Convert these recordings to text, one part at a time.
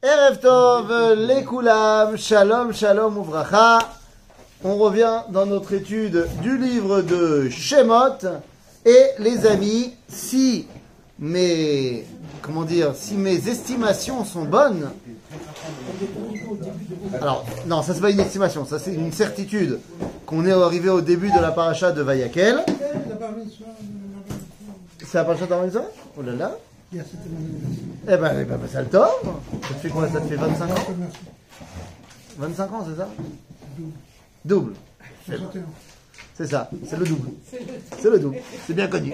Erev Tov, Lekulam, Shalom, Shalom, Uvracha. On revient dans notre étude du livre de Shemot. Et les amis, si mes, comment dire, si mes estimations sont bonnes, alors, non, ça c'est pas une estimation, ça c'est une certitude qu'on est arrivé au début de la paracha de Vayakel. C'est la paracha Oh là là. Eh ben, eh ben, ça le tord. Ça te fait quoi Ça te fait 25 ans? 25 ans, c'est ça? Double. C'est ça, c'est le double. C'est le double, c'est bien connu.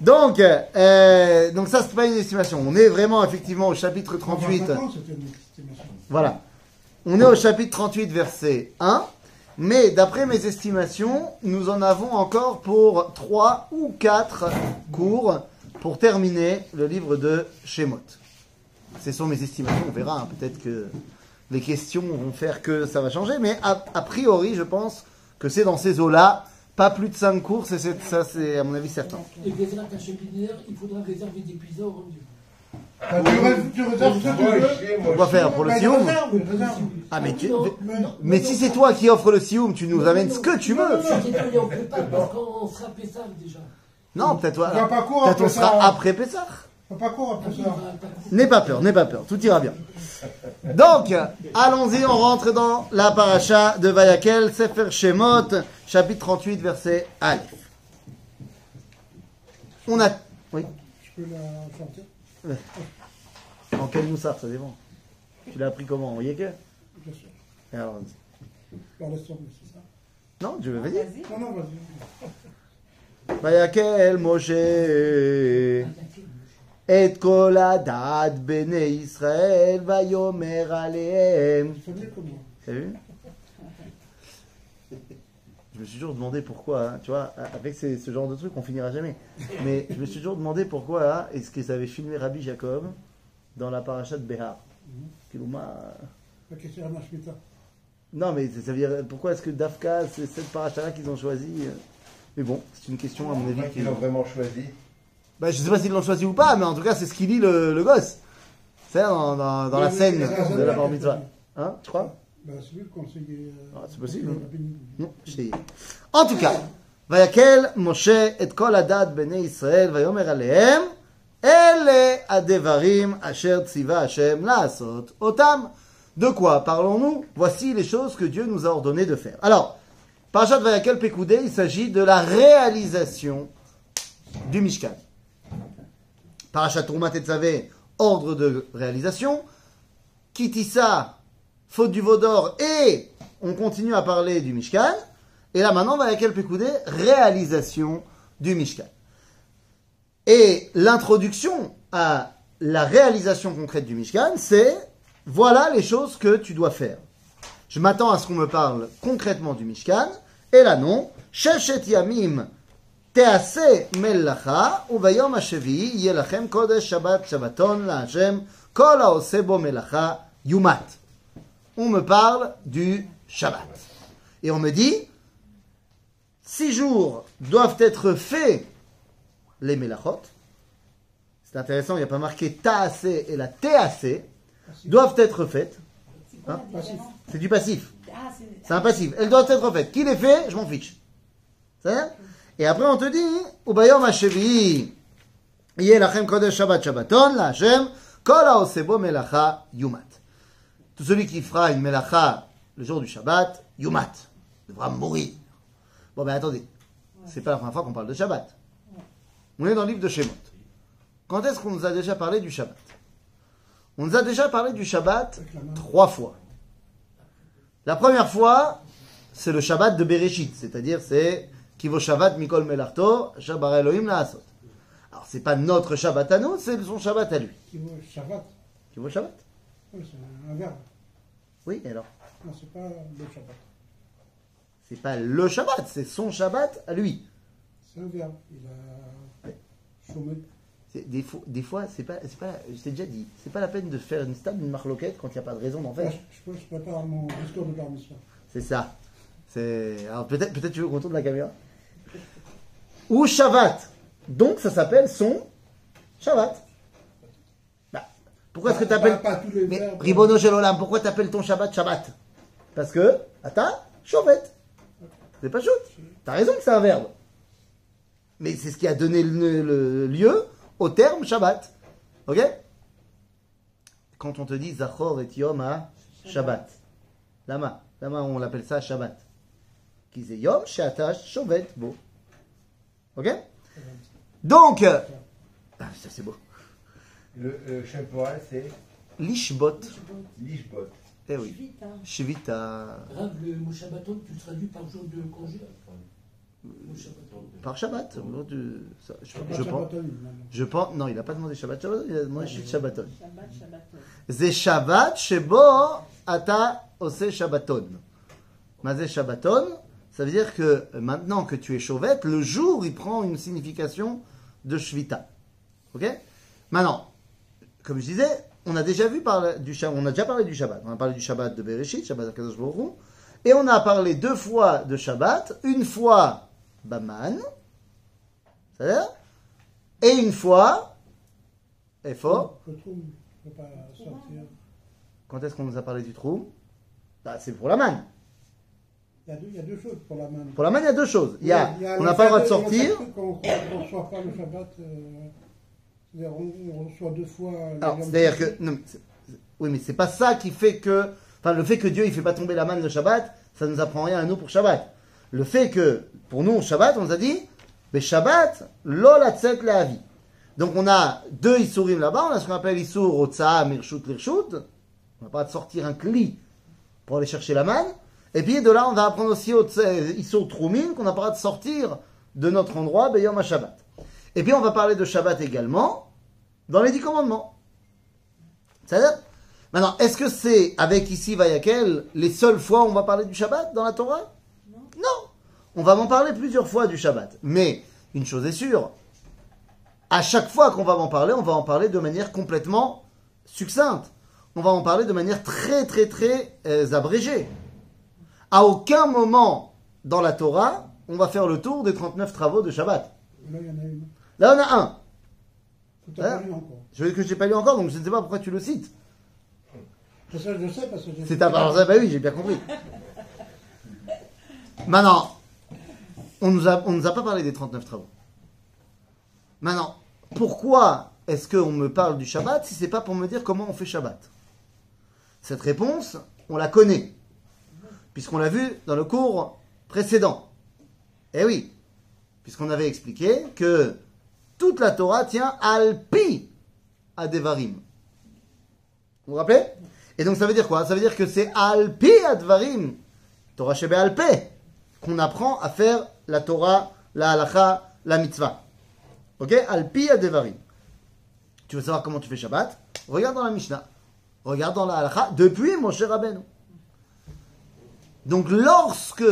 Donc, euh, donc ça, c'est pas une estimation. On est vraiment effectivement au chapitre 38. Voilà. On est au chapitre 38, verset 1. Mais d'après mes estimations, nous en avons encore pour 3 ou 4 cours pour terminer le livre de Shemot. Ce sont mes estimations, on verra. hein. Peut-être que les questions vont faire que ça va changer. Mais a, a priori, je pense que c'est dans ces eaux-là. Pas plus de 5 cours, c'est- c'est- ça c'est à mon avis certain. Et Bézrat Hacheminer, il faudra réserver des pizzas au rendu. Ah, tu, ré- tu réserves ce que tu veux. Pourquoi faire Pour le sioum. Ah mais, tu- Mais non, mais si c'est toi qui offres le sioum, tu nous amènes ce que tu veux. C'est que on prépare parce qu'on sera déjà. Non, peut-être voilà. Peut-être on sera après Pessah. Pas court. N'aie pas peur, n'aie pas peur, tout ira bien. Donc, allons-y, on rentre dans la paracha de Vayakel, Sefer Shemot, chapitre 38, verset Aleph. On a... Oui Je peux la chanter? En quel moussard, ça dépend. Tu l'as appris comment En Bien sûr. Et alors, Alors laisse tomber, c'est ça? Non, je vais dire. Non, non, vas-y. Vayakel Moshe fais mieux que moi. T'as vu Je me suis toujours demandé pourquoi, hein, tu vois, avec ces- ce genre de truc, on finira jamais. Mais je me suis toujours demandé pourquoi hein, est-ce qu'ils avaient filmé Rabbi Jacob dans la paracha de Mashmita. Non, mais ça veut dire, pourquoi est-ce que Dafka, c'est cette paracha-là qu'ils ont choisi euh Mais bon, c'est une question à mon avis. Qui l'ont vraiment choisi. Bah, je sais pas s'ils l'ont choisi ou pas, mais en tout cas, c'est ce qu'il lit le, le gosse. C'est dans, dans, dans la scène de la bar mitzvah. Hein, tu crois? Bah, c'est lui le conseiller. euh, Ah, c'est possible, hein. Non, je En tout cas, Vayakel Moshe et kol adat bnei Israël vayomer alehem ele adevarim asher tziva Hashem laasot otam. De quoi parlons-nous? Voici les choses que Dieu nous a ordonné de faire. Alors, Parashat Vayakel Pekoudé, il s'agit de la réalisation du Mishkan. Parashat Troumat Tetzavé, ordre de réalisation. Kitissa, faute du veau d'or, et on continue à parler du Mishkan. Et là maintenant, Vayakel Pekoudé, réalisation du Mishkan. Et l'introduction à la réalisation concrète du Mishkan, c'est voilà les choses que tu dois faire. Je m'attends à ce qu'on me parle concrètement du Mishkan. Et là non, Sheshet Yamim Tease Melacha, Uvayom Hashevi, Yelachem Kodesh Shabbat Shabbaton LaHashem, Kol haose bo Melacha Yumat. On me parle du Shabbat. Et on me dit, six jours doivent être faits les Melachot. C'est intéressant, il n'y a pas marqué Taase et la Tease doivent être faites. Hein? C'est du passif. Ah, c'est un passif. Elles doivent être faites. Qui les fait Je m'en fiche. C'est Et après, on te dit, Ubayom Hashevi, Yeh lachem kodesh Shabbat Shabbaton, la Hashem, kol haosebo melacha yumat. Tout celui qui fera une melacha le jour du Shabbat, yumat, devra mourir. Bon, ben attendez. C'est pas la première fois qu'on parle de Shabbat. On est dans le livre de Shemot. Quand est-ce qu'on nous a déjà parlé du Shabbat? On nous a déjà parlé du Shabbat trois fois. La première fois, c'est le Shabbat de Bereshit, c'est-à-dire c'est Kivo Shabbat Mikol Melarto, Shabbat Elohim Laasot. Alors c'est pas notre Shabbat à nous, c'est son Shabbat à lui. Qui vaut Shabbat. Kivo Shabbat Oui, c'est un verbe. Oui, et alors? Non, c'est pas le Shabbat. C'est pas le Shabbat, c'est son Shabbat à lui. C'est un verbe. Il a chômé. Des fois, des fois c'est pas, c'est pas, je t'ai déjà dit, c'est pas la peine de faire une stable, une marloquette quand il n'y a pas de raison d'en faire. je, je, je prépare mon discours de mitzvah. C'est ça. C'est, alors peut-être, peut-être tu veux qu'on tourne la caméra? Ou Shabbat. Donc ça s'appelle son Shabbat. Bah, Pourquoi est-ce que tu appelles... Mais. Ribono Shel Olam, pourquoi tu appelles ton Shabbat Shabbat? Parce que, attends, Chauvet. C'est pas shoot. T'as raison que c'est un verbe. Mais c'est ce qui a donné le, le lieu au terme Shabbat. Ok? Quand on te dit Zachor et Yom à Shabbat. Lama. Lama, on l'appelle ça Shabbat. Qui c'est Yom Sheata Chauvet. Beau. Ok? Donc, euh, ah, ça c'est beau. Le, le Shampoal, c'est Lishbot. l'Ishbot. Eh oui. Shivita. Grave, le mot Shabbaton, tu le traduis par jour de congé. Par Shabbat. Je, pense, je pense. Non, il n'a pas demandé Shabbat. Shabbat il a demandé Shit Shabbaton. Shabbat, Shabbaton. C'est Shabbat shebo ata ose Shabbaton. Mazé Shabbaton, ça veut dire que maintenant que tu es chauvette, le jour il prend une signification de Shvita. Ok? Maintenant, comme je disais, on a déjà vu parler du Shabbat, on a déjà parlé du Shabbat. On a parlé du Shabbat de Bereshit, Shabbat Akadosh Baruch Hu, et on a parlé deux fois de Shabbat, une fois Baman, c'est-à-dire, et une fois, Efo, Le trou ne peut pas sortir. Quand est-ce qu'on nous a parlé du trou? Bah, C'est pour la manne. Il y, a deux, il y a deux choses pour la manne. Pour la manne, il y a deux choses. Il y a, on n'a pas le droit de sortir. Qu'on ne reçoit pas le Shabbat, euh, c'est-à-dire on, on reçoit deux fois. le Alors, c'est-à-dire que, non, oui, mais c'est pas ça qui fait que, enfin, le fait que Dieu il fait pas tomber la manne le Shabbat, ça nous apprend rien à nous pour Shabbat. Le fait que, pour nous, Shabbat, on nous a dit, mais Shabbat, lol atzet lehavi. Donc, on a deux Issourim là-bas, on a ce qu'on appelle Issour, Otsa, Mirshut, Lirshut. On n'a pas de sortir un cli pour aller chercher la manne. Et puis, de là, on va apprendre aussi Otsa- Issour Troumin, qu'on n'a pas de sortir de notre endroit, Beyom Shabbat. Et puis, on va parler de Shabbat également, dans les dix commandements. C'est-à-dire Maintenant, est-ce que c'est avec ici Vayakel les seules fois où on va parler du Shabbat dans la Torah? On va m'en parler plusieurs fois du Shabbat. Mais une chose est sûre, à chaque fois qu'on va m'en parler, on va en parler de manière complètement succincte. On va en parler de manière très très très euh, abrégée. À aucun moment dans la Torah, on va faire le tour des 39 travaux de Shabbat. Là, il y en a une. Là, on a un. À Hein encore. Je que je n'ai pas lu encore, donc je ne sais pas pourquoi tu le cites. Je sais, je sais parce que. C'est ta alors ça, bah oui, j'ai bien compris. Maintenant, on on nous a pas parlé des 39 travaux. Maintenant, pourquoi est-ce qu'on me parle du Shabbat si c'est pas pour me dire comment on fait Shabbat? Cette réponse, on la connaît, puisqu'on l'a vu dans le cours précédent. Eh oui, puisqu'on avait expliqué que toute la Torah tient alpi à Devarim. Vous vous rappelez? Et donc ça veut dire quoi? Ça veut dire que c'est alpi advarim, Torah shebe alpe, qu'on apprend à faire la Torah, la halacha, la mitzvah. Ok? Alpi advarim. Tu veux savoir comment tu fais Shabbat? Regarde dans la Mishnah. Regarde dans la halacha depuis Moshe Rabbeinu. Donc lorsque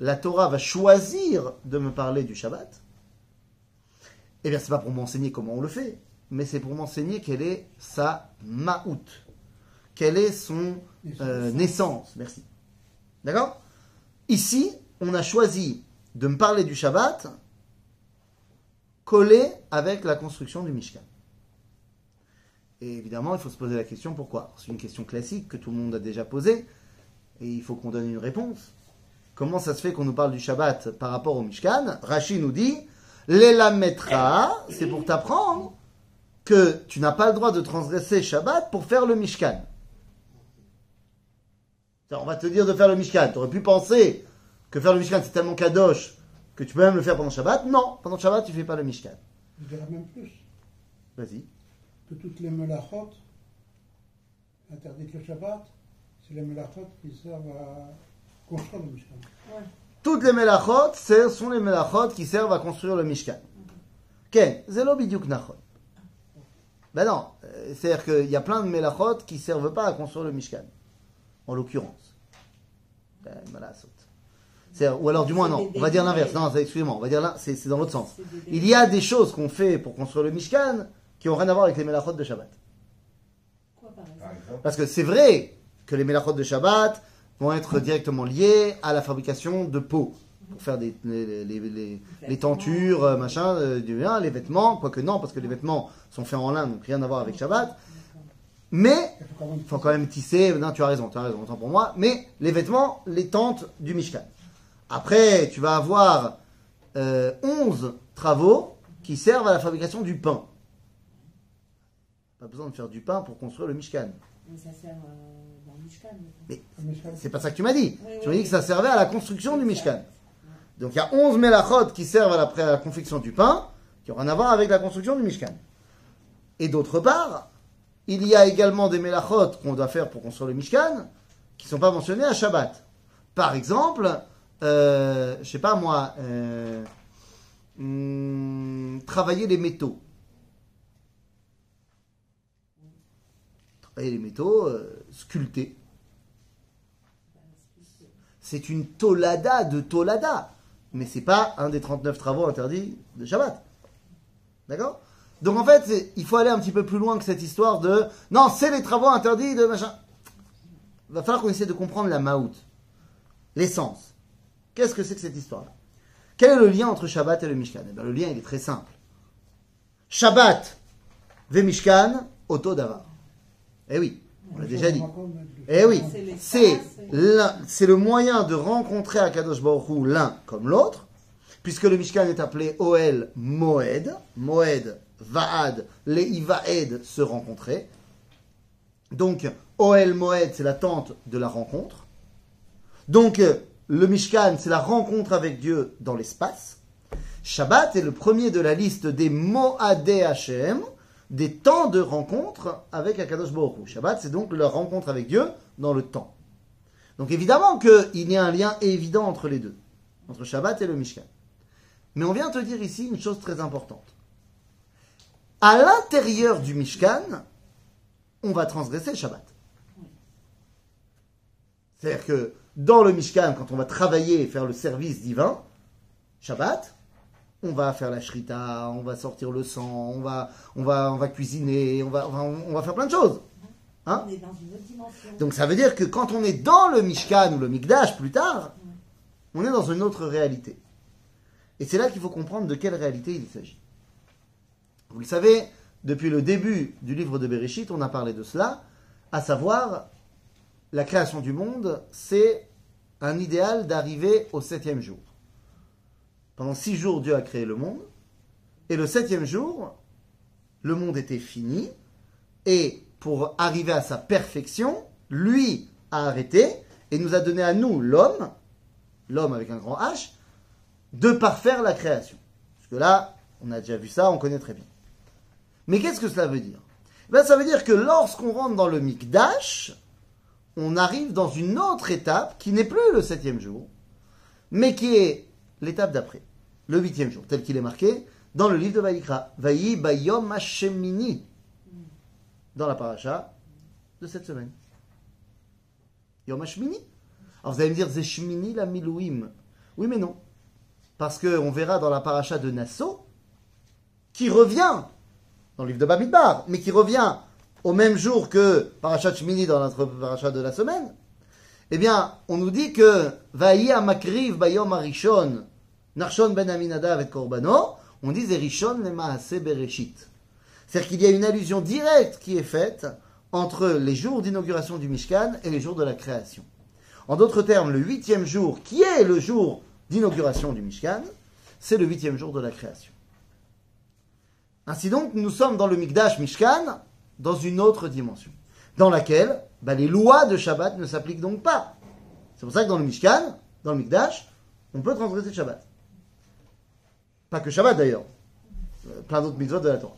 la Torah va choisir de me parler du Shabbat, eh bien c'est pas pour m'enseigner comment on le fait, mais c'est pour m'enseigner quelle est sa ma'out quelle est son euh, naissance. Merci. D'accord? Ici, on a choisi de me parler du Shabbat collé avec la construction du Mishkan. Et évidemment, il faut se poser la question pourquoi? C'est une question classique que tout le monde a déjà posée et il faut qu'on donne une réponse. Comment ça se fait qu'on nous parle du Shabbat par rapport au Mishkan? Rashi nous dit L'Elametra, c'est pour t'apprendre que tu n'as pas le droit de transgresser Shabbat pour faire le Mishkan. On va te dire de faire le Mishkan. Tu aurais pu penser que faire le Mishkan c'est tellement kadosh que tu peux même le faire pendant Shabbat. Non, pendant Shabbat tu fais pas le Mishkan. Je dirais même plus. Vas-y. Que toutes les melachot interdites le Shabbat, c'est les melachot qui servent à construire le Mishkan. Toutes les melachot, ce sont les melachot qui servent à construire le Mishkan. Ken, zelo bidyuk nachon. Ben non, euh, c'est-à-dire qu'il y a plein de melachot qui servent pas à construire le Mishkan. En l'occurrence. Ben, Ou alors du moins non, on va dire l'inverse. Non, excusez-moi, on va dire là, c'est dans l'autre sens. Il y a des choses qu'on fait pour construire le Mishkan qui ont rien à voir avec les melachot de Shabbat. Quoi, par exemple? Par exemple, Parce que c'est vrai que les melachot de Shabbat vont être directement liés à la fabrication de peaux. Pour faire des, les, les, les- les tentures, euh, machin, euh, les vêtements. Quoique non, parce que les vêtements sont faits en lin, donc rien à voir avec Shabbat. Mais Il faut quand même il faut quand même tisser. Non, tu as raison, tu as raison, autant pour moi. Mais les vêtements, les tentes du Mishkan. Après, tu vas avoir euh, 11 travaux qui servent à la fabrication du pain. Pas besoin de faire du pain pour construire le Mishkan. Mais ça sert euh, dans le Mishkan. Mais c'est pas ça que tu m'as dit. Oui, tu m'as oui, dit que ça servait à la construction du Mishkan. Ouais. Donc il y a 11 mélachot qui servent à la, à la confection du pain, qui n'ont rien à voir avec la construction du Mishkan. Et d'autre part, il y a également des mélachot qu'on doit faire pour construire le Mishkan, qui ne sont pas mentionnés à Shabbat. Par exemple, euh, je sais pas moi, euh, hum, travailler les métaux. Travailler les métaux, euh, sculpter. C'est une tolada de tolada. Mais c'est pas un des 39 travaux interdits de Shabbat. D'accord? Donc en fait, il faut aller un petit peu plus loin que cette histoire de non, c'est les travaux interdits de machin. Va falloir qu'on essaie de comprendre la maout, l'essence. Qu'est-ce que c'est que cette histoire-là? Quel est le lien entre Shabbat et le Mishkan? Eh bien, le lien, il est très simple. Shabbat, ve Mishkan, auto davar. Eh oui, on l'a déjà dit. Eh oui, C'est le moyen de rencontrer Akadosh Baruch Hu l'un comme l'autre, puisque le Mishkan est appelé Oel Moed, Moed, Vaad, les Ivaed se rencontrer. Donc, Oel Moed, c'est la tente de la rencontre. Donc, le Mishkan, c'est la rencontre avec Dieu dans l'espace. Shabbat est le premier de la liste des Moadé Hashem, des temps de rencontre avec Akadosh Baruch. Shabbat, c'est donc la rencontre avec Dieu dans le temps. Donc évidemment qu'il y a un lien évident entre les deux, entre Shabbat et le Mishkan. Mais on vient te dire ici une chose très importante. À l'intérieur du Mishkan, on va transgresser Shabbat. C'est-à-dire que dans le Mishkan, quand on va travailler et faire le service divin, Shabbat, on va faire la shrita, on va sortir le sang, on va, on va, on va cuisiner, on va, on va, faire plein de choses. Hein? On est dans une autre dimension. donc ça veut dire que quand on est dans le Mishkan ou le Mikdash plus tard, on est dans une autre réalité. Et c'est là qu'il faut comprendre de quelle réalité il s'agit. Vous le savez, depuis le début du livre de Bereshit, on a parlé de cela, à savoir la création du monde, c'est un idéal d'arriver au septième jour. Pendant six jours, Dieu a créé le monde, et le septième jour, le monde était fini, et pour arriver à sa perfection, lui a arrêté et nous a donné à nous, l'homme, l'homme avec un grand H, de parfaire la création. Parce que là, on a déjà vu ça, on connaît très bien. Mais qu'est-ce que cela veut dire? Ben, Ça veut dire que lorsqu'on rentre dans le Mikdash, on arrive dans une autre étape qui n'est plus le septième jour, mais qui est l'étape d'après, le huitième jour, tel qu'il est marqué dans le livre de Vaïkra. Vaï Bayom Hashemini dans la paracha de cette semaine. Yom HaShmini. Alors vous allez me dire, c'est Shmini la Milouim. Oui, mais non. Parce qu'on verra dans la paracha de Nassau, qui revient dans le livre de Bamidbar, mais qui revient au même jour que paracha Shmini dans notre paracha de la semaine, eh bien, on nous dit que Vaï Amakriv Bayom Arishon, Narshon ben Aminadav et Korbano, on dit Zerishon le Maase Bereshit. C'est-à-dire qu'il y a une allusion directe qui est faite entre les jours d'inauguration du Mishkan et les jours de la création. En d'autres termes, le huitième jour, qui est le jour d'inauguration du Mishkan, c'est le huitième jour de la création. Ainsi donc, nous sommes dans le Mikdash Mishkan, dans une autre dimension, dans laquelle bah, les lois de Shabbat ne s'appliquent donc pas. C'est pour ça que dans le Mishkan, dans le Mikdash, on peut transgresser Shabbat. Pas que Shabbat d'ailleurs, Euh, plein d'autres mitzvot de la Torah.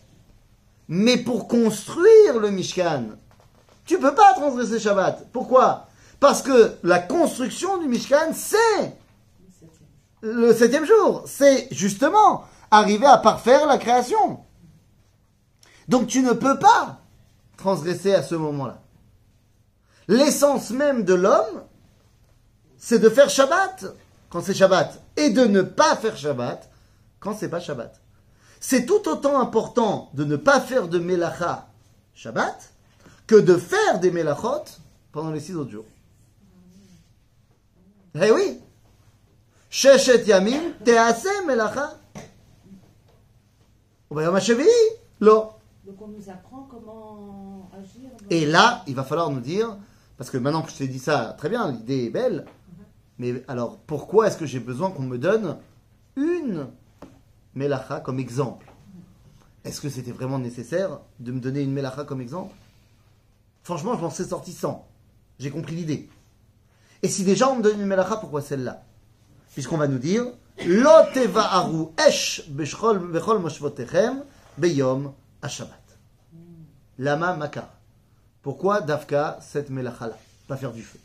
Mais pour construire le Mishkan, tu peux pas transgresser Shabbat. Pourquoi? Parce que la construction du Mishkan, c'est Le le septième jour. C'est justement arriver à parfaire la création. Donc tu ne peux pas transgresser à ce moment-là. L'essence même de l'homme, c'est de faire Shabbat quand c'est Shabbat et de ne pas faire Shabbat quand c'est pas Shabbat. C'est tout autant important de ne pas faire de Melacha Shabbat que de faire des Melachot pendant les six autres jours. Eh oui Sheshet Yamim Tease Melacha. Lo. Donc on nous apprend comment agir. Et là, il va falloir nous dire, parce que maintenant que je t'ai dit ça, très bien, l'idée est belle, mais alors pourquoi est-ce que j'ai besoin qu'on me donne une melacha comme exemple? Est-ce que c'était vraiment nécessaire de me donner une melacha comme exemple? Franchement, je m'en serais sorti sans. J'ai compris l'idée. Et si déjà on me donne une melacha, pourquoi celle-là? Puisqu'on va nous dire Lo tevaharu esh bechol moshvotechem beyom hashabbat. Lama makar. Pourquoi Dafka cette melacha là Pas faire du feu?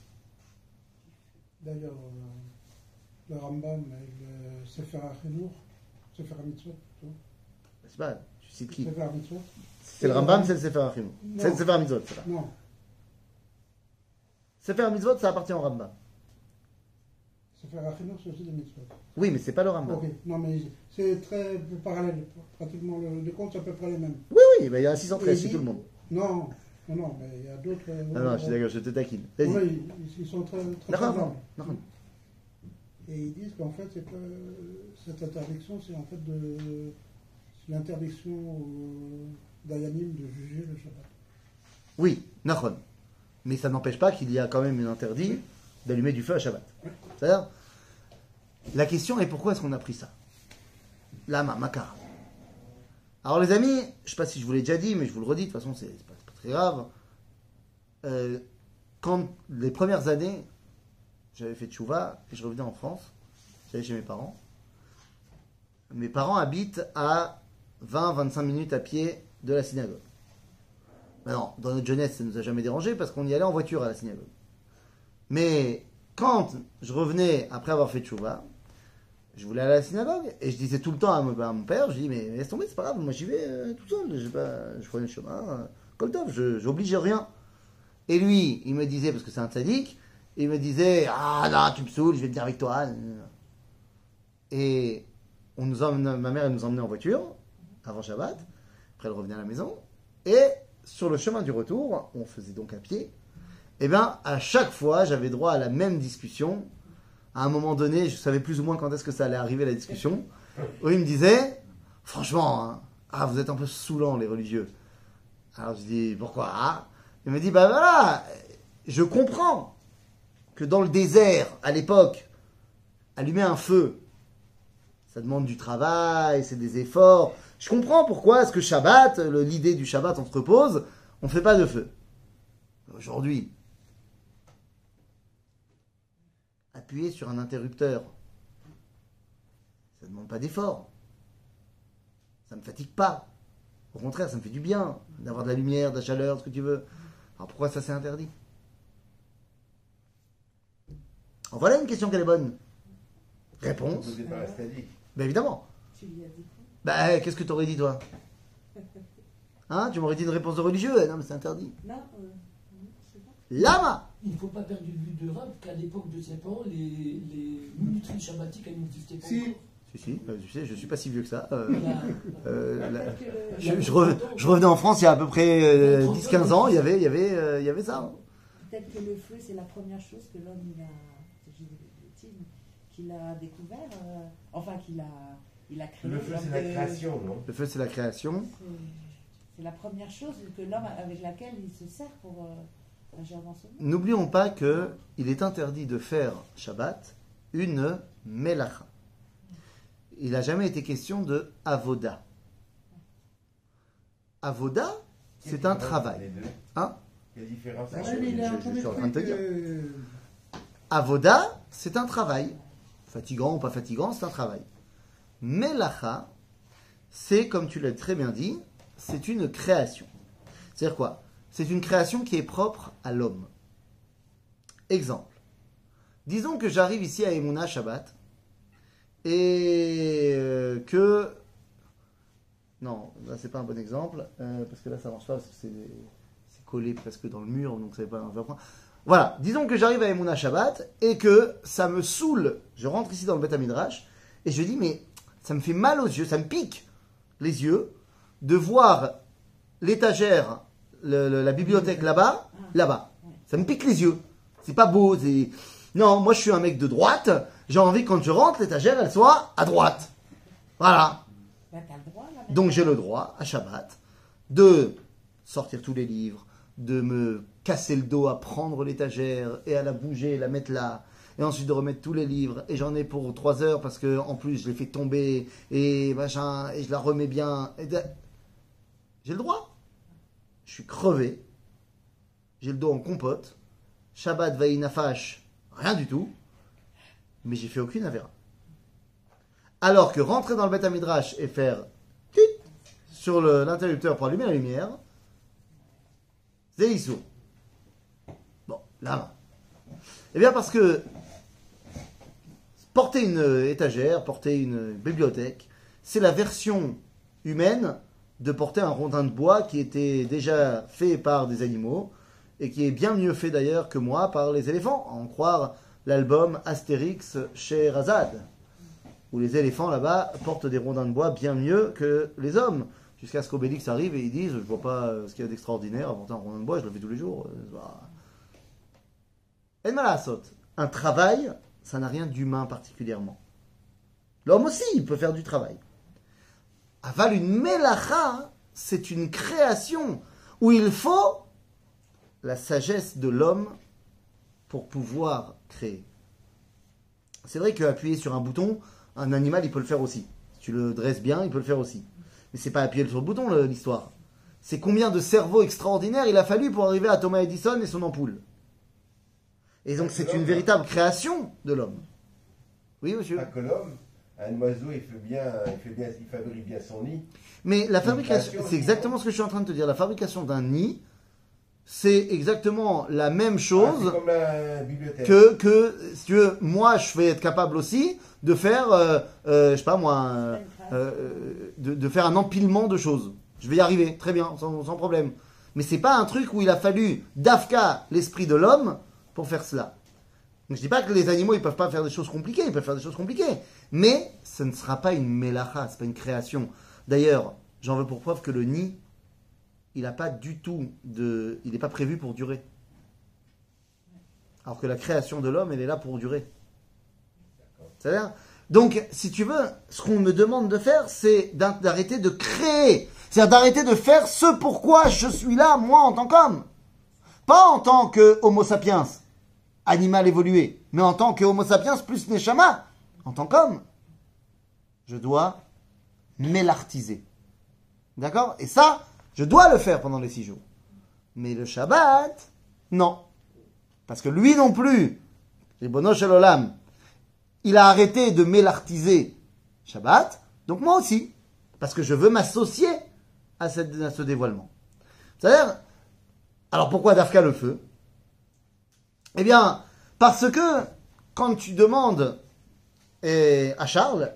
D'ailleurs, euh, le Rambam et le Sefer HaChinur, Sefer plutôt. C'est pas, tu cites qui Sefer HaMitzvot C'est le Rambam, c'est le Sefer HaChinur. Non. C'est le Sefer HaMitzvot, c'est là. Non, Sefer HaMitzvot, ça appartient au Rambam. Sefer HaChinur, c'est aussi des mitzvot. Oui, mais c'est pas le Rambam. Non mais c'est très parallèle, pratiquement le, les comptes c'est à peu près les mêmes. Oui, oui, mais il y a 613 Et chez il tout le monde. Non, non, non, mais il y a d'autres. euh, Non, non, je suis d'accord, je te taquine. Oui, ils, ils sont très, très non, non. Et ils disent qu'en fait, c'est que cette interdiction, c'est en fait de c'est l'interdiction aux Dayanim de juger le Shabbat. Oui, Nachon. Mais ça n'empêche pas qu'il y a quand même un interdit d'allumer du feu à Shabbat. C'est-à-dire, la question est pourquoi est-ce qu'on a pris ça? Lama, Makar. Alors les amis, je sais pas si je vous l'ai déjà dit, mais je vous le redis, de toute façon c'est pas, pas très grave. Euh, quand les premières années, j'avais fait tchouva et je revenais en France, j'allais chez mes parents. Mes parents habitent à 20-25 minutes à pied de la synagogue. Maintenant, dans notre jeunesse, ça ne nous a jamais dérangé parce qu'on y allait en voiture à la synagogue. Mais quand je revenais après avoir fait tchouva, je voulais aller à la synagogue et je disais tout le temps à mon, père, je dis mais laisse tomber, c'est pas grave, moi j'y vais euh, tout seul, j'ai pas, je le chemin, euh, comme top, je j'oblige rien. Et lui, il me disait, parce que c'est un sadique, il me disait ah là tu me saoules, je vais venir avec toi. Et on nous ma mère nous emmenait en voiture avant Shabbat, après elle revenait à la maison et sur le chemin du retour, on faisait donc à pied. Et bien à chaque fois, j'avais droit à la même discussion à un moment donné, je savais plus ou moins quand est-ce que ça allait arriver la discussion, où il me disait, franchement, hein, ah, vous êtes un peu saoulant les religieux. Alors je dis, pourquoi ah Il me dit, bah voilà, je comprends que dans le désert, à l'époque, allumer un feu, ça demande du travail, c'est des efforts. Je comprends pourquoi est-ce que Shabbat, l'idée du Shabbat, on se repose, on ne fait pas de feu. Aujourd'hui, appuyer sur un interrupteur, ça ne demande pas d'effort. Ça ne me fatigue pas. Au contraire, ça me fait du bien d'avoir de la lumière, de la chaleur, ce que tu veux. Alors pourquoi ça c'est interdit? Alors voilà une question qu'elle est bonne. Réponse. Ben évidemment. Tu lui as dit quoi? Ben qu'est-ce que t'aurais dit toi? Hein? Tu m'aurais dit une réponse de religieux Non mais c'est interdit. Non, euh. Lama Il ne faut pas perdre de vue de rap qu'à l'époque de ses parents, les, les minuteries shabbatiques, elles n'existaient pas Si. encore. Si, si, ben, tu sais, je suis pas si vieux que ça. Euh, La- euh, la- je, je re- je revenais en France il y a à peu près euh, 10-15 ans, il y avait, il y avait, euh, il y avait ça. hein. Peut-être que le feu, c'est la première chose que l'homme il a, qu'il a découvert, euh, enfin qu'il a, il a créé. Le feu, c'est la euh, création, non? Le feu c'est la création. c'est- C'est la première chose que l'homme avec laquelle il se sert pour monde. N'oublions pas que il est interdit de faire Shabbat une melacha. Il n'a jamais été question de avoda. Avoda, c'est un travail. Hein différence Ah, entre je- les il deux est je- je suis en train de te dire. Avoda, c'est un travail. Fatigant ou pas fatigant, c'est un travail. Melacha, c'est, comme tu l'as très bien dit, c'est une création. C'est-à-dire quoi? C'est une création qui est propre à l'homme. Exemple. Disons que j'arrive ici à Emouna Shabbat et euh, que... Non, là c'est pas un bon exemple, euh, parce que là ça marche pas, c'est c'est collé presque dans le mur, donc va pas un vrai point. Voilà, disons que j'arrive à Emouna Shabbat et que ça me saoule. Je rentre ici dans le Beth Midrash et je dis, mais ça me fait mal aux yeux, ça me pique les yeux de voir l'étagère, le- le- la bibliothèque là-bas, là-bas. Ça me pique les yeux. C'est pas beau. c'est- Non, moi je suis un mec de droite. J'ai envie quand je rentre, l'étagère elle soit à droite. Voilà. Là. Donc j'ai le droit à Shabbat de sortir tous les livres, de me casser le dos à prendre l'étagère et à la bouger, la mettre là, et ensuite de remettre tous les livres, et j'en ai pour trois heures parce que en plus je l'ai fait tomber, et machin, et je la remets bien. J'ai le droit. Je suis crevé, j'ai le dos en compote, Shabbat Vaïnafash, rien du tout, mais j'ai fait aucune avéra. Alors que rentrer dans le Beth Midrash et faire tit sur l'interrupteur pour allumer la lumière, c'est. Bon, là. Eh bien, parce que porter une étagère, porter une bibliothèque, c'est la version humaine de porter un rondin de bois qui était déjà fait par des animaux et qui est bien mieux fait d'ailleurs que moi par les éléphants, à en croire l'album Astérix chez Razad, où les éléphants là-bas portent des rondins de bois bien mieux que les hommes. Jusqu'à ce qu'Obélix arrive et ils disent Je vois pas euh, ce qu'il y a d'extraordinaire à porter un rondin de bois, je le fais tous les jours. Euh. Un travail, ça n'a rien d'humain particulièrement. L'homme aussi, il peut faire du travail. Aval une melacha, c'est une création où il faut la sagesse de l'homme pour pouvoir créer. C'est vrai qu'appuyer sur un bouton, un animal, il peut le faire aussi. Si tu le dresses bien, il peut le faire aussi. Mais c'est pas appuyer sur le bouton l'histoire. C'est combien de cerveaux extraordinaires il a fallu pour arriver à Thomas Edison et son ampoule. Et donc c'est une véritable création de l'homme. Oui, monsieur. Pas que l'homme, un oiseau, il fait bien, il fait bien, il fabrique bien son nid. Mais la fabrication, c'est exactement ce que je suis en train de te dire. La fabrication d'un nid, c'est exactement la même Ah, chose. c'est comme la bibliothèque. que, que, si tu veux, moi, je vais être capable aussi de faire, euh, euh, je sais pas moi, euh, euh, de, de faire un empilement de choses. Je vais y arriver, très bien, sans, sans problème. Mais c'est pas un truc où il a fallu d'Afka l'esprit de l'homme pour faire cela. Je dis pas que les animaux ils peuvent pas faire des choses compliquées, ils peuvent faire des choses compliquées, mais ce ne sera pas une mélacha, c'est pas une création. D'ailleurs, j'en veux pour preuve que le nid, il n'a pas du tout de, il n'est pas prévu pour durer. Alors que la création de l'homme, elle est là pour durer. C'est-à-dire Donc, si tu veux, ce qu'on me demande de faire, c'est d'ar- d'arrêter de créer. C'est-à-dire d'arrêter de faire ce pourquoi je suis là, moi, en tant qu'homme. Pas en tant que Homo sapiens, animal évolué, mais en tant que Homo sapiens plus Neshama, en tant qu'homme. Je dois m'élartiser. D'accord? Et ça, je dois le faire pendant les six jours. Mais le Shabbat, non. Parce que lui non plus, les Bono Olam, il a arrêté de m'élartiser Shabbat, donc moi aussi. Parce que je veux m'associer à, à ce dévoilement. C'est-à-dire, alors pourquoi Dafka le feu? Eh bien, parce que quand tu demandes eh, à Charles,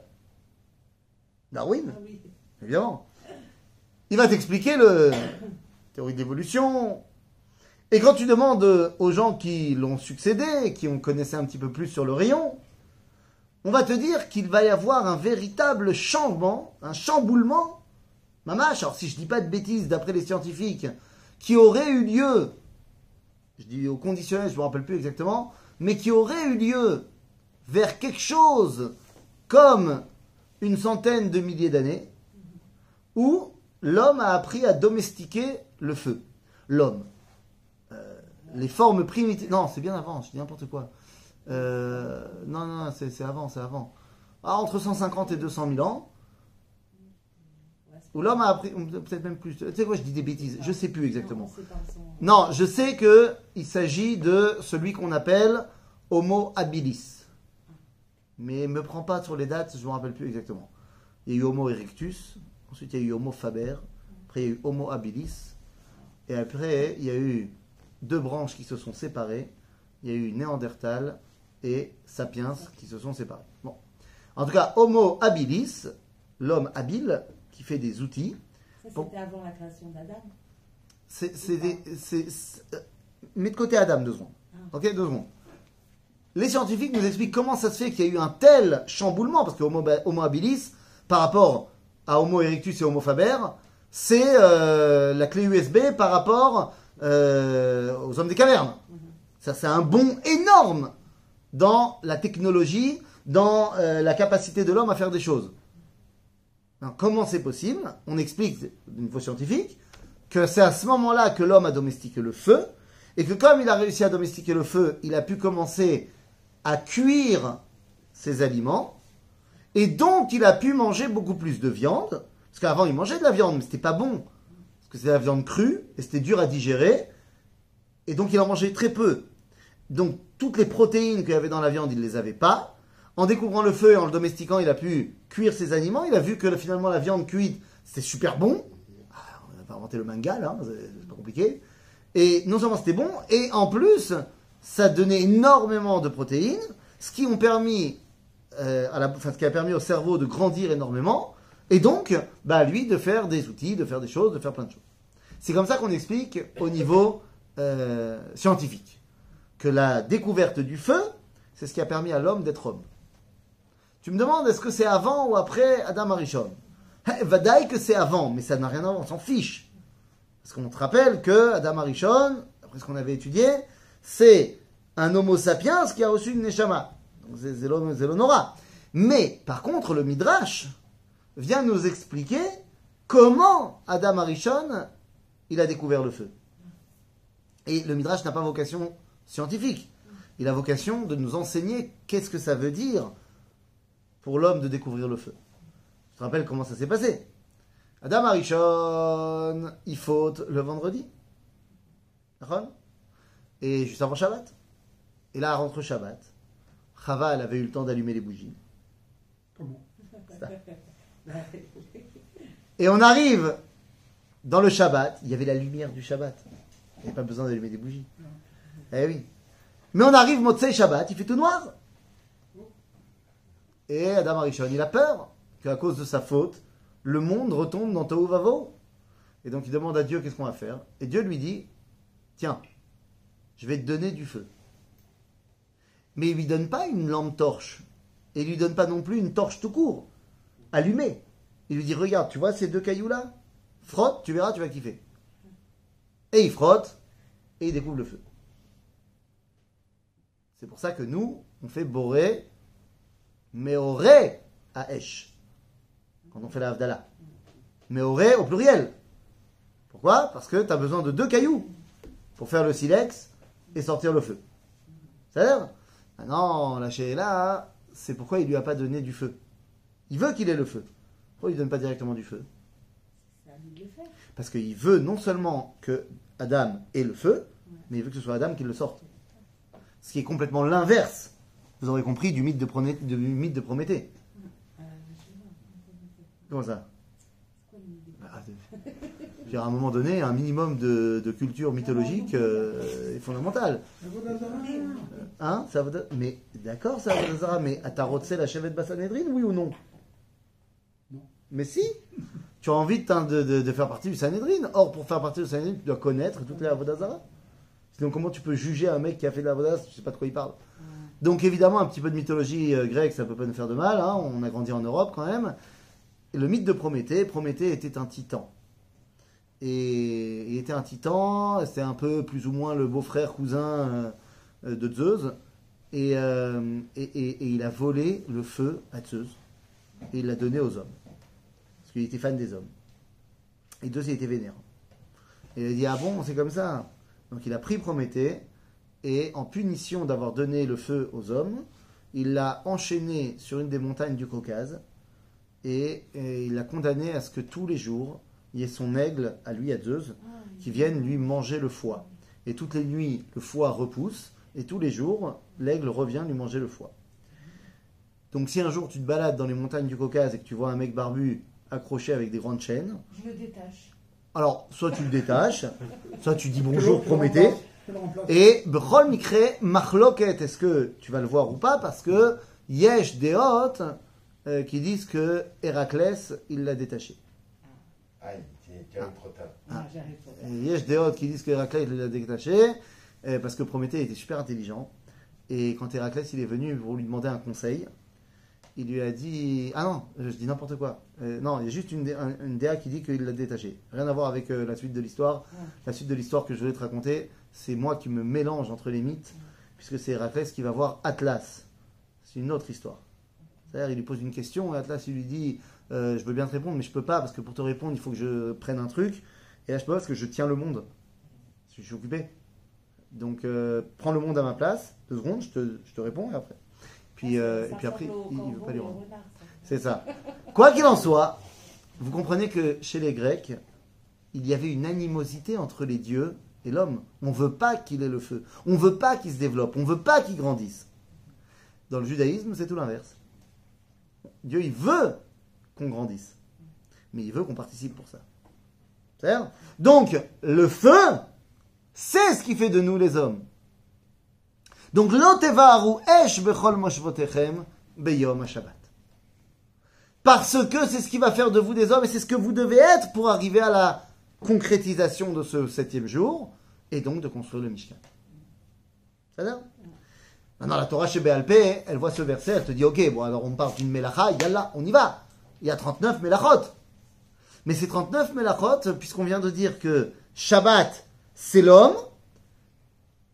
Darwin, Ah évidemment. Il va t'expliquer le théorie d'évolution. Et quand tu demandes aux gens qui l'ont succédé, qui ont connaissé un petit peu plus sur le rayon, on va te dire qu'il va y avoir un véritable changement, un chamboulement, mamache, alors si je dis pas de bêtises d'après les scientifiques, qui aurait eu lieu, je dis au conditionnel, je me rappelle plus exactement, mais qui aurait eu lieu vers quelque chose comme une centaine de milliers d'années, où l'homme a appris à domestiquer le feu. L'homme. Euh, les formes primitives. Non, c'est bien avant, je dis n'importe quoi. Euh, non, non, c'est c'est avant, c'est avant. Ah, entre 150 et 200 000 ans, Où l'homme a appris, ou peut-être même plus. Tu sais quoi, je dis des bêtises, je sais plus exactement. Non, je sais que il s'agit de celui qu'on appelle Homo habilis. Mais me prends pas sur les dates, je me rappelle plus exactement. Il y a eu Homo erectus, ensuite il y a eu Homo faber, après il y a eu Homo habilis, et après il y a eu deux branches qui se sont séparées. Il y a eu Néandertal et Sapiens qui se sont séparés. Bon. En tout cas, Homo habilis, l'homme habile, qui fait des outils, Ça, c'était avant la création d'Adam. c'est, c'est des- c'est- c'est- euh, mets de côté Adam deux secondes. Ok, deux secondes. Les scientifiques nous expliquent comment ça se fait qu'il y a eu un tel chamboulement, parce que Homo, Homo habilis, par rapport à Homo erectus et Homo faber, c'est euh, la clé USB par rapport euh, aux hommes des cavernes. Ça, c'est un bond énorme dans la technologie, dans euh, la capacité de l'homme à faire des choses. Alors, comment c'est possible On explique au niveau scientifique que c'est à ce moment-là que l'homme a domestiqué le feu, et que comme il a réussi à domestiquer le feu, il a pu commencer à cuire ses aliments, et donc il a pu manger beaucoup plus de viande, parce qu'avant il mangeait de la viande, mais c'était pas bon, parce que c'était de la viande crue, et c'était dur à digérer, et donc il en mangeait très peu. Donc toutes les protéines qu'il y avait dans la viande, il ne les avait pas. En découvrant le feu et en le domestiquant, il a pu cuire ses aliments. Il a vu que finalement la viande cuite, c'était super bon. Ah, on n'a pas inventé le mangal, hein, c'est pas compliqué. Et non seulement c'était bon, et en plus, ça donnait énormément de protéines, euh, ce qui a permis au cerveau de grandir énormément, et donc, bah, lui, de faire des outils, de faire des choses, de faire plein de choses. C'est comme ça qu'on explique au niveau euh, scientifique que la découverte du feu, c'est ce qui a permis à l'homme d'être homme. Tu me demandes, est-ce que c'est avant ou après Adam Arishon? Eh, Vadaï que c'est avant, mais ça n'a rien à voir, on s'en fiche. Parce qu'on te rappelle que Adam Arishon, après ce qu'on avait étudié, c'est un homo sapiens qui a reçu une neshama. Donc c'est l'honora. Mais, par contre, le Midrash vient nous expliquer comment Adam Arishon, il a découvert le feu. Et le Midrash n'a pas vocation scientifique. Il a vocation de nous enseigner qu'est-ce que ça veut dire pour l'homme de découvrir le feu. Je te rappelle comment ça s'est passé? Adam Arishon, il faute le vendredi. Et juste avant Shabbat. Et là, rentre Shabbat. Chava, elle avait eu le temps d'allumer les bougies. Comment? Et on arrive dans le Shabbat, il y avait la lumière du Shabbat. Il n'y avait pas besoin d'allumer des bougies. Eh oui. Mais on arrive Motsei Shabbat, il fait tout noir. Et Adam Arishon, il a peur qu'à cause de sa faute, le monde retombe dans Tohu Vavo. Et donc il demande à Dieu qu'est-ce qu'on va faire? Et Dieu lui dit, tiens, je vais te donner du feu. Mais il lui donne pas une lampe torche. Et il lui donne pas non plus une torche tout court, allumée. Il lui dit, regarde, tu vois ces deux cailloux-là? Frotte, tu verras, tu vas kiffer. Et il frotte, et il découvre le feu. C'est pour ça que nous, on fait boré, mais oré à Esh. Quand on fait la Havdalah. Mais oré au pluriel. Pourquoi? Parce que tu as besoin de deux cailloux pour faire le silex et sortir le feu. C'est-à-dire Maintenant, la là, c'est pourquoi il lui a pas donné du feu. Il veut qu'il ait le feu. Pourquoi il ne donne pas directement du feu? Lui. Parce qu'il veut non seulement que Adam ait le feu, mais il veut que ce soit Adam qui le sorte. Ce qui est complètement l'inverse, vous aurez compris, du mythe de, Proné- du mythe de Prométhée. Euh. Comment ça? Bah, euh, dire, À un moment donné, un minimum de, de culture mythologique euh, est fondamental. Avodazara Hein ça Mais d'accord, ça dire, mais à ta rotsé la chevette Bassanedrine, oui ou non? Non. Mais si Tu as envie de, faire partie du Sanhedrin. Or, pour faire partie du Sanhedrin, tu dois connaître toutes les Avodazara. Sinon, comment tu peux juger un mec qui a fait de l'Avodaz Tu sais pas de quoi il parle? Donc, évidemment, un petit peu de mythologie euh, grecque, ça peut pas nous faire de mal. hein, On a grandi en Europe quand même. Le mythe de Prométhée, Prométhée était un titan. Et il était un titan, c'était un peu plus ou moins le beau-frère cousin euh, de Zeus. Et, euh, et, et- il a volé le feu à Zeus. Et il l'a donné aux hommes. Parce qu'il était fan des hommes. Et Zeus, il était vénère. Et il a dit Ah bon, c'est comme ça Donc il a pris Prométhée. Et en punition d'avoir donné le feu aux hommes, il l'a enchaîné sur une des montagnes du Caucase. Et, et il l'a condamné à ce que tous les jours, il y ait son aigle, à lui, à Zeus, qui vienne lui manger le foie. Et toutes les nuits, le foie repousse, et tous les jours, l'aigle revient lui manger le foie. Donc si un jour tu te balades dans les montagnes du Caucase et que tu vois un mec barbu accroché avec des grandes chaînes, Je le détache. alors soit tu le détaches, soit tu dis bonjour Prométhée, et Bechol Mikre Machloket, est-ce que tu vas le voir ou pas? Parce que Yesh Deot euh, qui disent que Héraclès, il l'a détaché. Tu arrives trop tard. Ah, j'arrive pas. Et Yesh Deot qui disent que Héraclès, il l'a détaché euh, parce que Prométhée était super intelligent. Et quand Héraclès, il est venu pour lui demander un conseil, il lui a dit Ah non, je dis n'importe quoi. Euh, non, il y a juste une, une DA qui dit qu'il l'a détaché. Rien à voir avec euh, la suite de l'histoire. Ouais. La suite de l'histoire que je voulais te raconter, c'est moi qui me mélange entre les mythes, puisque c'est Héraclès qui va voir Atlas. C'est une autre histoire. C'est-à-dire, il lui pose une question et Atlas, il lui dit euh, Je veux bien te répondre, mais je peux pas, parce que pour te répondre, il faut que je prenne un truc. Et là, je peux pas parce que je tiens le monde. Je suis occupé. Donc, prends le monde à ma place. Deux secondes, je te, je te réponds et après. Puis, euh, et puis après, il ne veut pas lui rendre. C'est ça. Quoi qu'il en soit, vous comprenez que chez les Grecs, il y avait une animosité entre les dieux et l'homme. On veut pas qu'il ait le feu. On veut pas qu'il se développe. On veut pas qu'il grandisse. Dans le judaïsme, c'est tout l'inverse. Dieu, il veut qu'on grandisse. Mais il veut qu'on participe pour ça. Donc, le feu, c'est ce qui fait de nous les hommes. Donc, l'otevaru esh bechol moshvotechem beyom ha-shabbat. Parce que c'est ce qui va faire de vous des hommes et c'est ce que vous devez être pour arriver à la concrétisation de ce septième jour et donc de construire le Mishkan. Va? Maintenant, la Torah chez Béalpé, elle voit ce verset, elle te dit Ok, bon, alors on parle d'une Melacha, yallah, on y va. Il y a 39 Melachot. Mais ces 39 Melachot, puisqu'on vient de dire que Shabbat, c'est l'homme,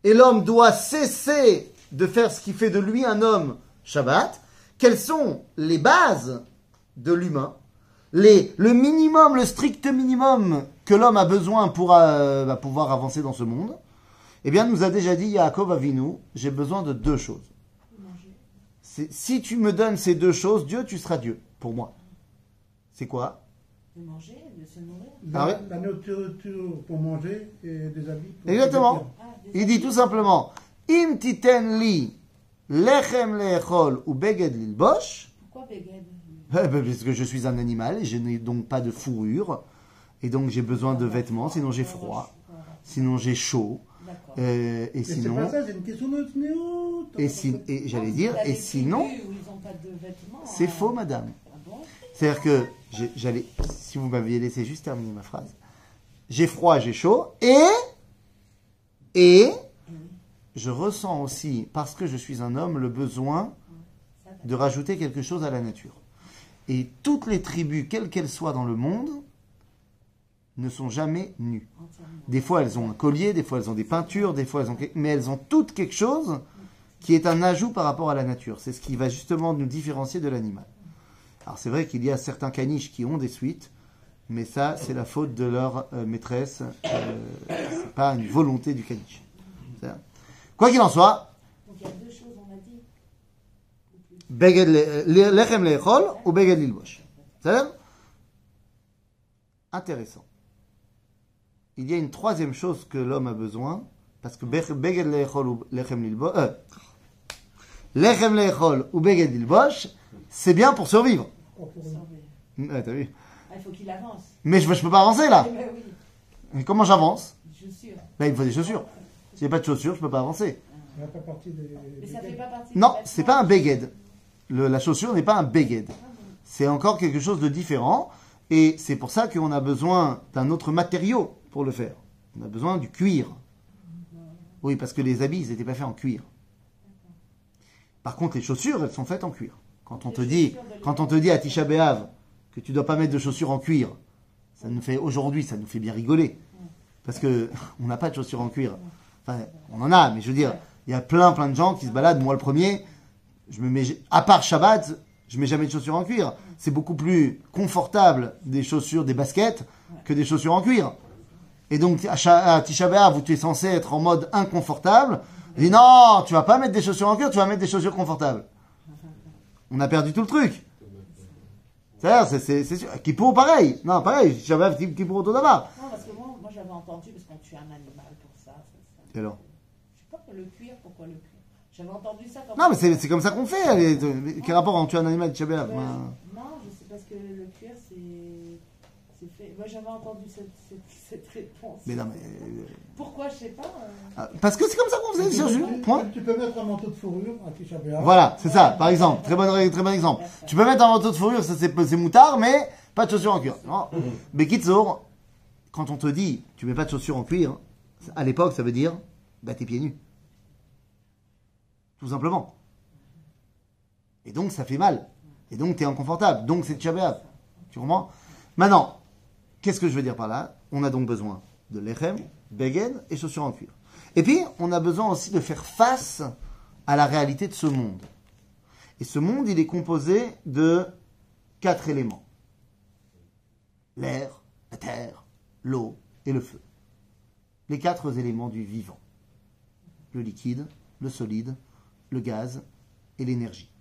et l'homme doit cesser de faire ce qui fait de lui un homme Shabbat, quelles sont les bases de l'humain, le minimum, le strict minimum que l'homme a besoin pour euh, bah, pouvoir avancer dans ce monde, eh bien, nous a déjà dit Yaakov Avinu, j'ai besoin de deux choses. Si tu me donnes ces deux choses, Dieu, tu seras Dieu, pour moi. C'est quoi? De manger, de se nourrir. Ah ouais la nourriture pour manger et des habits pour Exactement. Ah, des Il dit tout simplement Im titen li lechem lechol ou beged lilbosh. Pourquoi Beged? Eh ben, Parce que je suis un animal et je n'ai donc pas de fourrure. Et donc j'ai besoin de vêtements, sinon j'ai froid, sinon j'ai chaud. Euh, et Mais c'est sinon. pas ça, c'est une question de. Et, si- et j'allais dire, T'as et sinon, c'est hein. faux, madame. Ah bon? C'est-à-dire que j'allais, si vous m'aviez laissé juste terminer ma phrase, j'ai froid, j'ai chaud, et, et, je ressens aussi, parce que je suis un homme, le besoin de rajouter quelque chose à la nature. Et toutes les tribus, quelles qu'elles soient dans le monde, ne sont jamais nues. Des fois, elles ont un collier, des fois, elles ont des peintures, des fois, elles ont... Mais elles ont toutes quelque chose qui est un ajout par rapport à la nature. C'est ce qui va justement nous différencier de l'animal. Alors, c'est vrai qu'il y a certains caniches qui ont des suites, mais ça, c'est la faute de leur euh, maîtresse. Euh, c'est pas une volonté du caniche. Quoi qu'il en soit, Donc il y a deux choses, on a dit. Beged le- le- lechem lechol ou beged lilbosh. Intéressant. Il y a une troisième chose que l'homme a besoin, parce que be- beged lechol ou lechem lilbosh, euh, lechem lechol ou beged lilbosh, c'est bien pour survivre. Oh, pour-. Ouais, t'as vu Ah, il faut qu'il avance. Mais je, je peux pas avancer là. Eh ben oui, Mais comment j'avance? Là, il me faut des chaussures. S'il n'y a pas de chaussures, je peux pas avancer. Ça fait pas partie des. Mais ça fait pas partie Non, c'est pas un beged. Le- la chaussure n'est pas un beged. C'est encore quelque chose de différent. Et c'est pour ça qu'on a besoin d'un autre matériau pour le faire. On a besoin du cuir. Oui, parce que les habits, ils n'étaient pas faits en cuir. Par contre, les chaussures, elles sont faites en cuir. Quand on te dit, quand on te dit à Tisha B'Av que tu dois pas mettre de chaussures en cuir, ça nous fait aujourd'hui, ça nous fait bien rigoler, parce que on n'a pas de chaussures en cuir. Enfin, on en a, mais je veux dire, il y a plein, plein de gens qui se baladent. Moi, le premier, je me mets, à part Shabbat, je mets jamais de chaussures en cuir. C'est beaucoup plus confortable des chaussures, des baskets, que des chaussures en cuir. Et donc, à Sha- à Tisha B'Av, où tu es censé être en mode inconfortable, dis non, tu vas pas mettre des chaussures en cuir, tu vas mettre des chaussures confortables. On a perdu tout le truc. C'est-à-dire, c'est, c'est, c'est sûr. Kippour, pareil. Non, pareil. Tisha B'Av, Kippour, tout d'abord. Non, parce que moi, moi j'avais entendu, parce qu'on tue un animal pour ça. Et alors Je sais pas, le cuir, pourquoi le cuir J'avais entendu ça comme Non, mais c'est, c'est comme ça qu'on fait. Quel rapport en tuer un animal Ouais. moi Non, je sais parce que le cuir, c'est. C'est fait. Moi, j'avais entendu cette, cette, cette réponse. Mais non, mais. euh, Pourquoi, je sais pas. euh, ah, Parce que c'est comme ça qu'on faisait, tu- Point. Tu peux mettre un manteau de fourrure à Tisha B'Av. Voilà, c'est ça, par exemple. Très bon, très bon exemple. Tu peux mettre un manteau de fourrure, ça c'est, c'est moutard, mais pas de chaussures en cuir. Non? Mais Kitsour, quand on te dit tu mets pas de chaussures en cuir, à l'époque ça veut dire bah t'es pieds nus. Tout simplement. Et donc ça fait mal. Et donc t'es inconfortable. Donc c'est tchabéab. Tu comprends? Maintenant, qu'est-ce que je veux dire par là? On a donc besoin de lechem, begen et chaussures en cuir. Et puis, on a besoin aussi de faire face à la réalité de ce monde. Et ce monde, il est composé de quatre éléments. L'air, la terre, l'eau et le feu. Les quatre éléments du vivant. Le liquide, le solide, le gaz et l'énergie.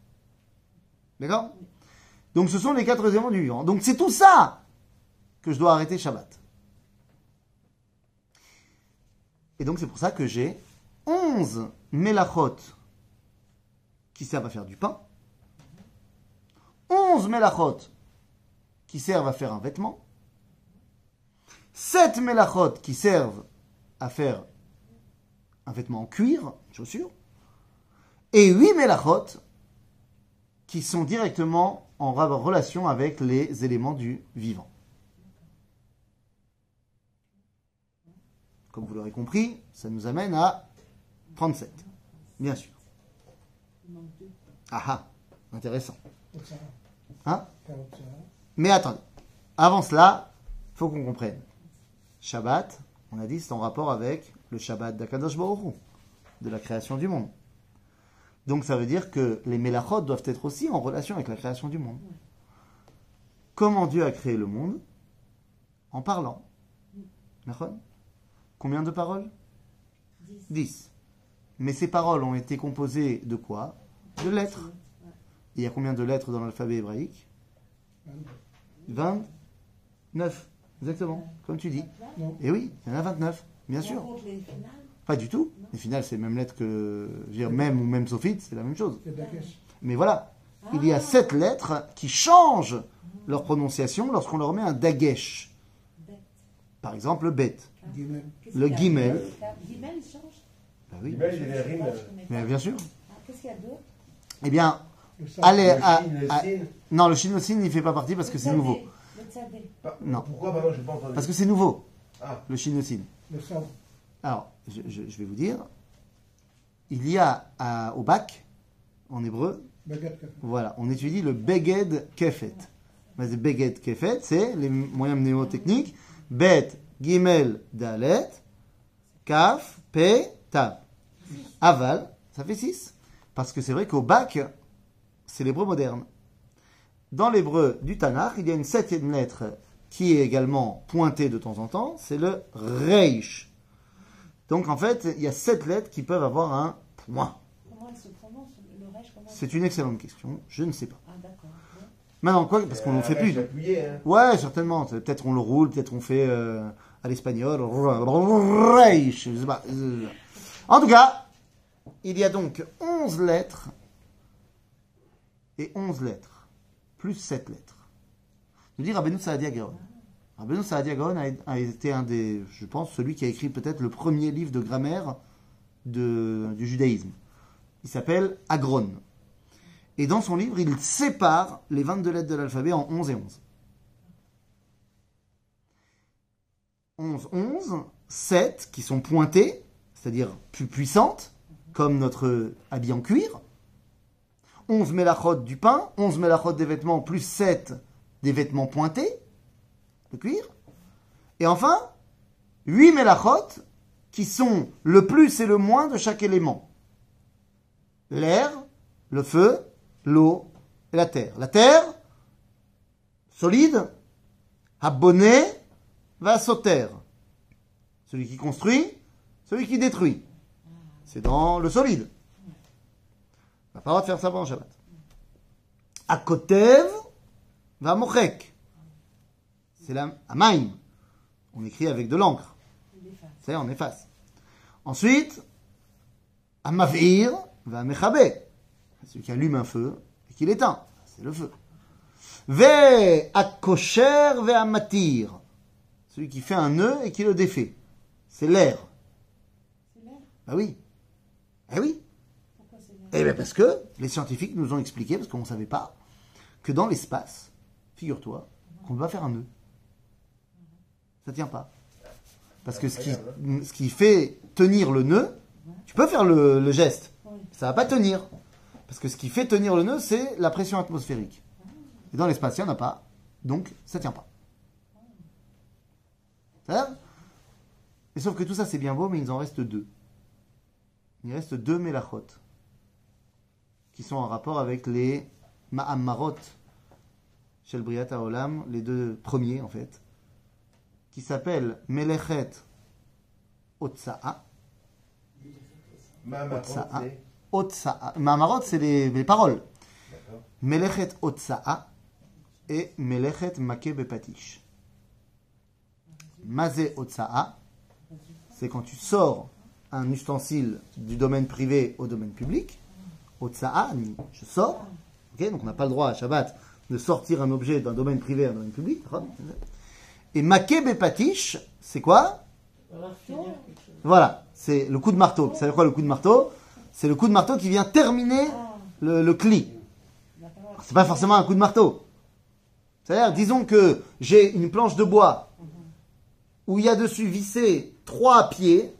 D'accord? Donc ce sont les quatre éléments du vivant. Donc c'est tout ça que je dois arrêter Shabbat. Et donc c'est pour ça que j'ai 11 mélachot qui servent à faire du pain, 11 mélachot qui servent à faire un vêtement, 7 mélachot qui servent à faire un vêtement en cuir, une chaussure, et 8 mélachot qui sont directement en relation avec les éléments du vivant. Comme vous l'aurez compris, ça nous amène à 37, bien sûr. Il. Ah ah, intéressant. Hein. Mais attendez, avant cela, faut qu'on comprenne. Shabbat, on a dit, c'est en rapport avec le Shabbat d'Akadosh Hu, de la création du monde. Donc ça veut dire que les mélachot doivent être aussi en relation avec la création du monde. Comment Dieu a créé le monde? En parlant. Combien de paroles Dix. 10. Mais ces paroles ont été composées de quoi De lettres. Il y a combien de lettres dans l'alphabet hébraïque 29. Exactement, comme tu dis. Et oui, il y en a 29, bien sûr. Pas du tout. Les finales, c'est même lettre que. Je veux dire, même ou même sophite, c'est la même chose. Mais voilà, il y a sept lettres qui changent leur prononciation lorsqu'on leur met un dagesh. Bête. Par exemple, le bet. Guillemets. Qu'est-ce Le guimel. Guimel, il change Bah oui. L'image, il Mais bien sûr. Ah, Qu'est-ce qu'il y a d'autre Eh bien, allez Le à. Non, le chinosin, il fait pas partie parce que c'est nouveau. Le tzadé. Pas- Non. Pourquoi je pas. Parce que c'est nouveau, Ah, le chinosin. Le. Alors, je, je- je vais vous dire, il y a à- au bac, en hébreu, voilà, on étudie le Beged Kefet. Mais le Beged Kefet, c'est les moyens mnémotechniques. Bet, Gimel, Dalet, Kaf, Pe, Tav. Aval, ça fait 6. Parce que c'est vrai qu'au bac, c'est l'hébreu moderne. Dans l'hébreu du Tanakh, il y a une septième lettre qui est également pointée de temps en temps, c'est le Reish. Donc en fait, il y a sept lettres qui peuvent avoir un point. Comment elle se prononce Le rêche, comment C'est une excellente question, je ne sais pas. Ah, d'accord. Maintenant, quoi, parce qu'on ne euh, le fait plus. Appuyé, hein. Ouais, certainement. Peut-être on le roule, peut-être on fait euh, à l'espagnol. En tout cas, il y a donc 11 lettres et 11 lettres, plus 7 lettres. Je dis Rabbeinu Saadia Gaon. Rabbeinu Saadia a été un des, je pense, celui qui a écrit peut-être le premier livre de grammaire de- du judaïsme. Il s'appelle Agron. Et dans son livre, il sépare les 22 lettres de l'alphabet en 11 et 11. 11, 11, 7 qui sont pointées, c'est-à-dire plus puissantes, comme notre habit en cuir. 11 mélachot du pain, 11 mélachot des vêtements, plus 7 des vêtements pointés, de cuir. Et enfin, 8 mélachot qui sont le plus et le moins de chaque élément. L'air, le feu, l'eau et la terre. La terre, solide, abonné, va sauter. Celui qui construit, celui qui détruit. C'est dans le solide. On n'a pas le droit de faire ça pendant Shabbat. Akotev va mochek. C'est la amaim. On écrit avec de l'encre. C'est on efface. Ensuite, Amavir va mechabe. Celui qui allume un feu et qui l'éteint. C'est le feu. Ve akosher ve amatir. Celui qui fait un nœud et qui le défait. C'est l'air. C'est l'air Ah oui. Eh oui. Pourquoi c'est l'air? Eh bien parce que les scientifiques nous ont expliqué, parce qu'on ne savait pas, que dans l'espace, figure-toi, qu'on ne peut pas faire un nœud. Ça tient pas. Parce que ce qui, ce qui fait tenir le nœud, tu peux faire le, le geste, ça va pas tenir. Parce que ce qui fait tenir le nœud, c'est la pression atmosphérique. Et dans l'espace, il n'y en a pas, donc ça tient pas. Et sauf que tout ça, c'est bien beau, mais il en reste deux. Il reste deux mélachot qui sont en rapport avec les Ma'amarot chez le Haolam, les deux premiers en fait, qui s'appelle Melechet Otsa'a. Otsa'a. Mamarot, c'est les, les paroles. Melechet Otsa'a et Melechet Make Bepatish. Mazé Otsa'a, c'est quand tu sors un ustensile du domaine privé au domaine public. Otsa'a, je sors. Donc on n'a pas le droit à Shabbat de sortir un objet d'un domaine privé à un domaine public. Et Make Bepatish, c'est quoi? Voilà, c'est le coup de marteau. Vous savez quoi le coup de marteau? C'est le coup de marteau qui vient terminer le, le cli. C'est pas forcément un coup de marteau. C'est-à-dire, disons que j'ai une planche de bois où il y a dessus vissé trois pieds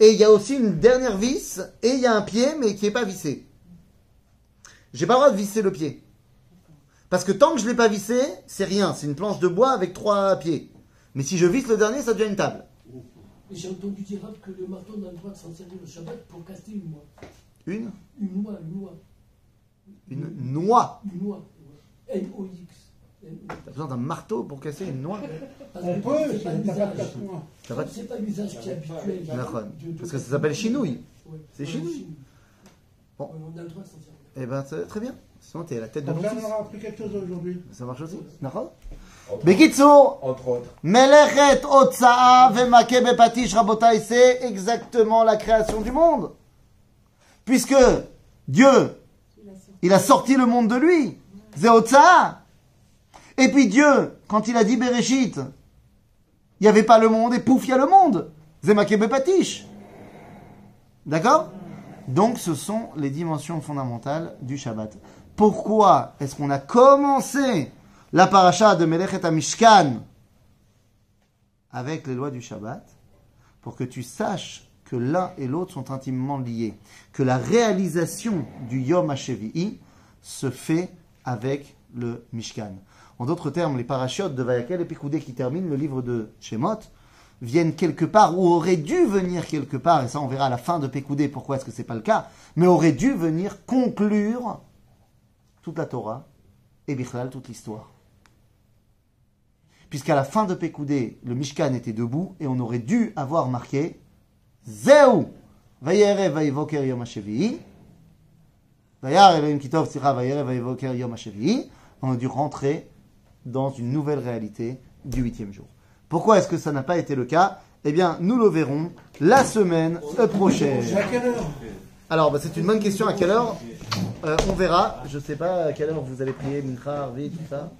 et il y a aussi une dernière vis et il y a un pied mais qui n'est pas vissé. J'ai pas le droit de visser le pied. Parce que tant que je l'ai pas vissé, c'est rien. C'est une planche de bois avec trois pieds. Mais si je visse le dernier, ça devient une table. J'ai entendu dire que le marteau, on a le droit de s'en servir le Shabbat pour casser une noix. Une? Une noix, une noix. Une noix. Une noix. T'as besoin d'un marteau pour casser une noix On peut, c'est pas l'usage. qui est habituel. D'accord. de- de- Parce que ça s'appelle chinouille. C'est chinouille. Bon. Ouais, on a le droit de s'en servir. Eh ben, c'est très bien. Sinon, t'es à la tête de fils. on aura appris quelque chose aujourd'hui. Ça marche aussi. D'accord Entre, Bekitsour. Melechet Otsa'a Vemake Bepatish Rabotai, c'est exactement la création du monde. Puisque Dieu, Il a sorti. le monde de lui. C'est Otsa'a. Et puis Dieu, quand il a dit Bereshit, il n'y avait pas le monde et pouf, il y a le monde. Zemake Bepatish. D'accord? Donc ce sont les dimensions fondamentales du Shabbat. Pourquoi est-ce qu'on a commencé la paracha de Melechet Mishkan avec les lois du Shabbat Pour que tu saches que l'un et l'autre sont intimement liés. Que la réalisation du Yom HaShevi'i se fait avec le Mishkan? En d'autres termes, les parachutes de Vayakel et Pekoudé qui terminent le livre de Shemot viennent quelque part, ou auraient dû venir quelque part, et ça on verra à la fin de Pekoudé pourquoi est-ce que c'est pas le cas, mais auraient dû venir conclure toute la Torah et Bichlal, toute l'histoire. Puisqu'à la fin de Pekoudé, le Mishkan était debout et on aurait dû avoir marqué Zeu Vayere Vayivoker Yom HaShevi'i. Vayar Elohim Kitov Tzira Vayere Vayivoker Yom HaShevi'i. On a dû rentrer dans une nouvelle réalité du huitième jour. Pourquoi est-ce que ça n'a pas été le cas? Eh bien, nous le verrons la semaine prochaine. Alors, bah, c'est une bonne question. À quelle heure? Euh, On verra. Je sais pas à quelle heure vous allez prier Mincha, Arvi, tout ça.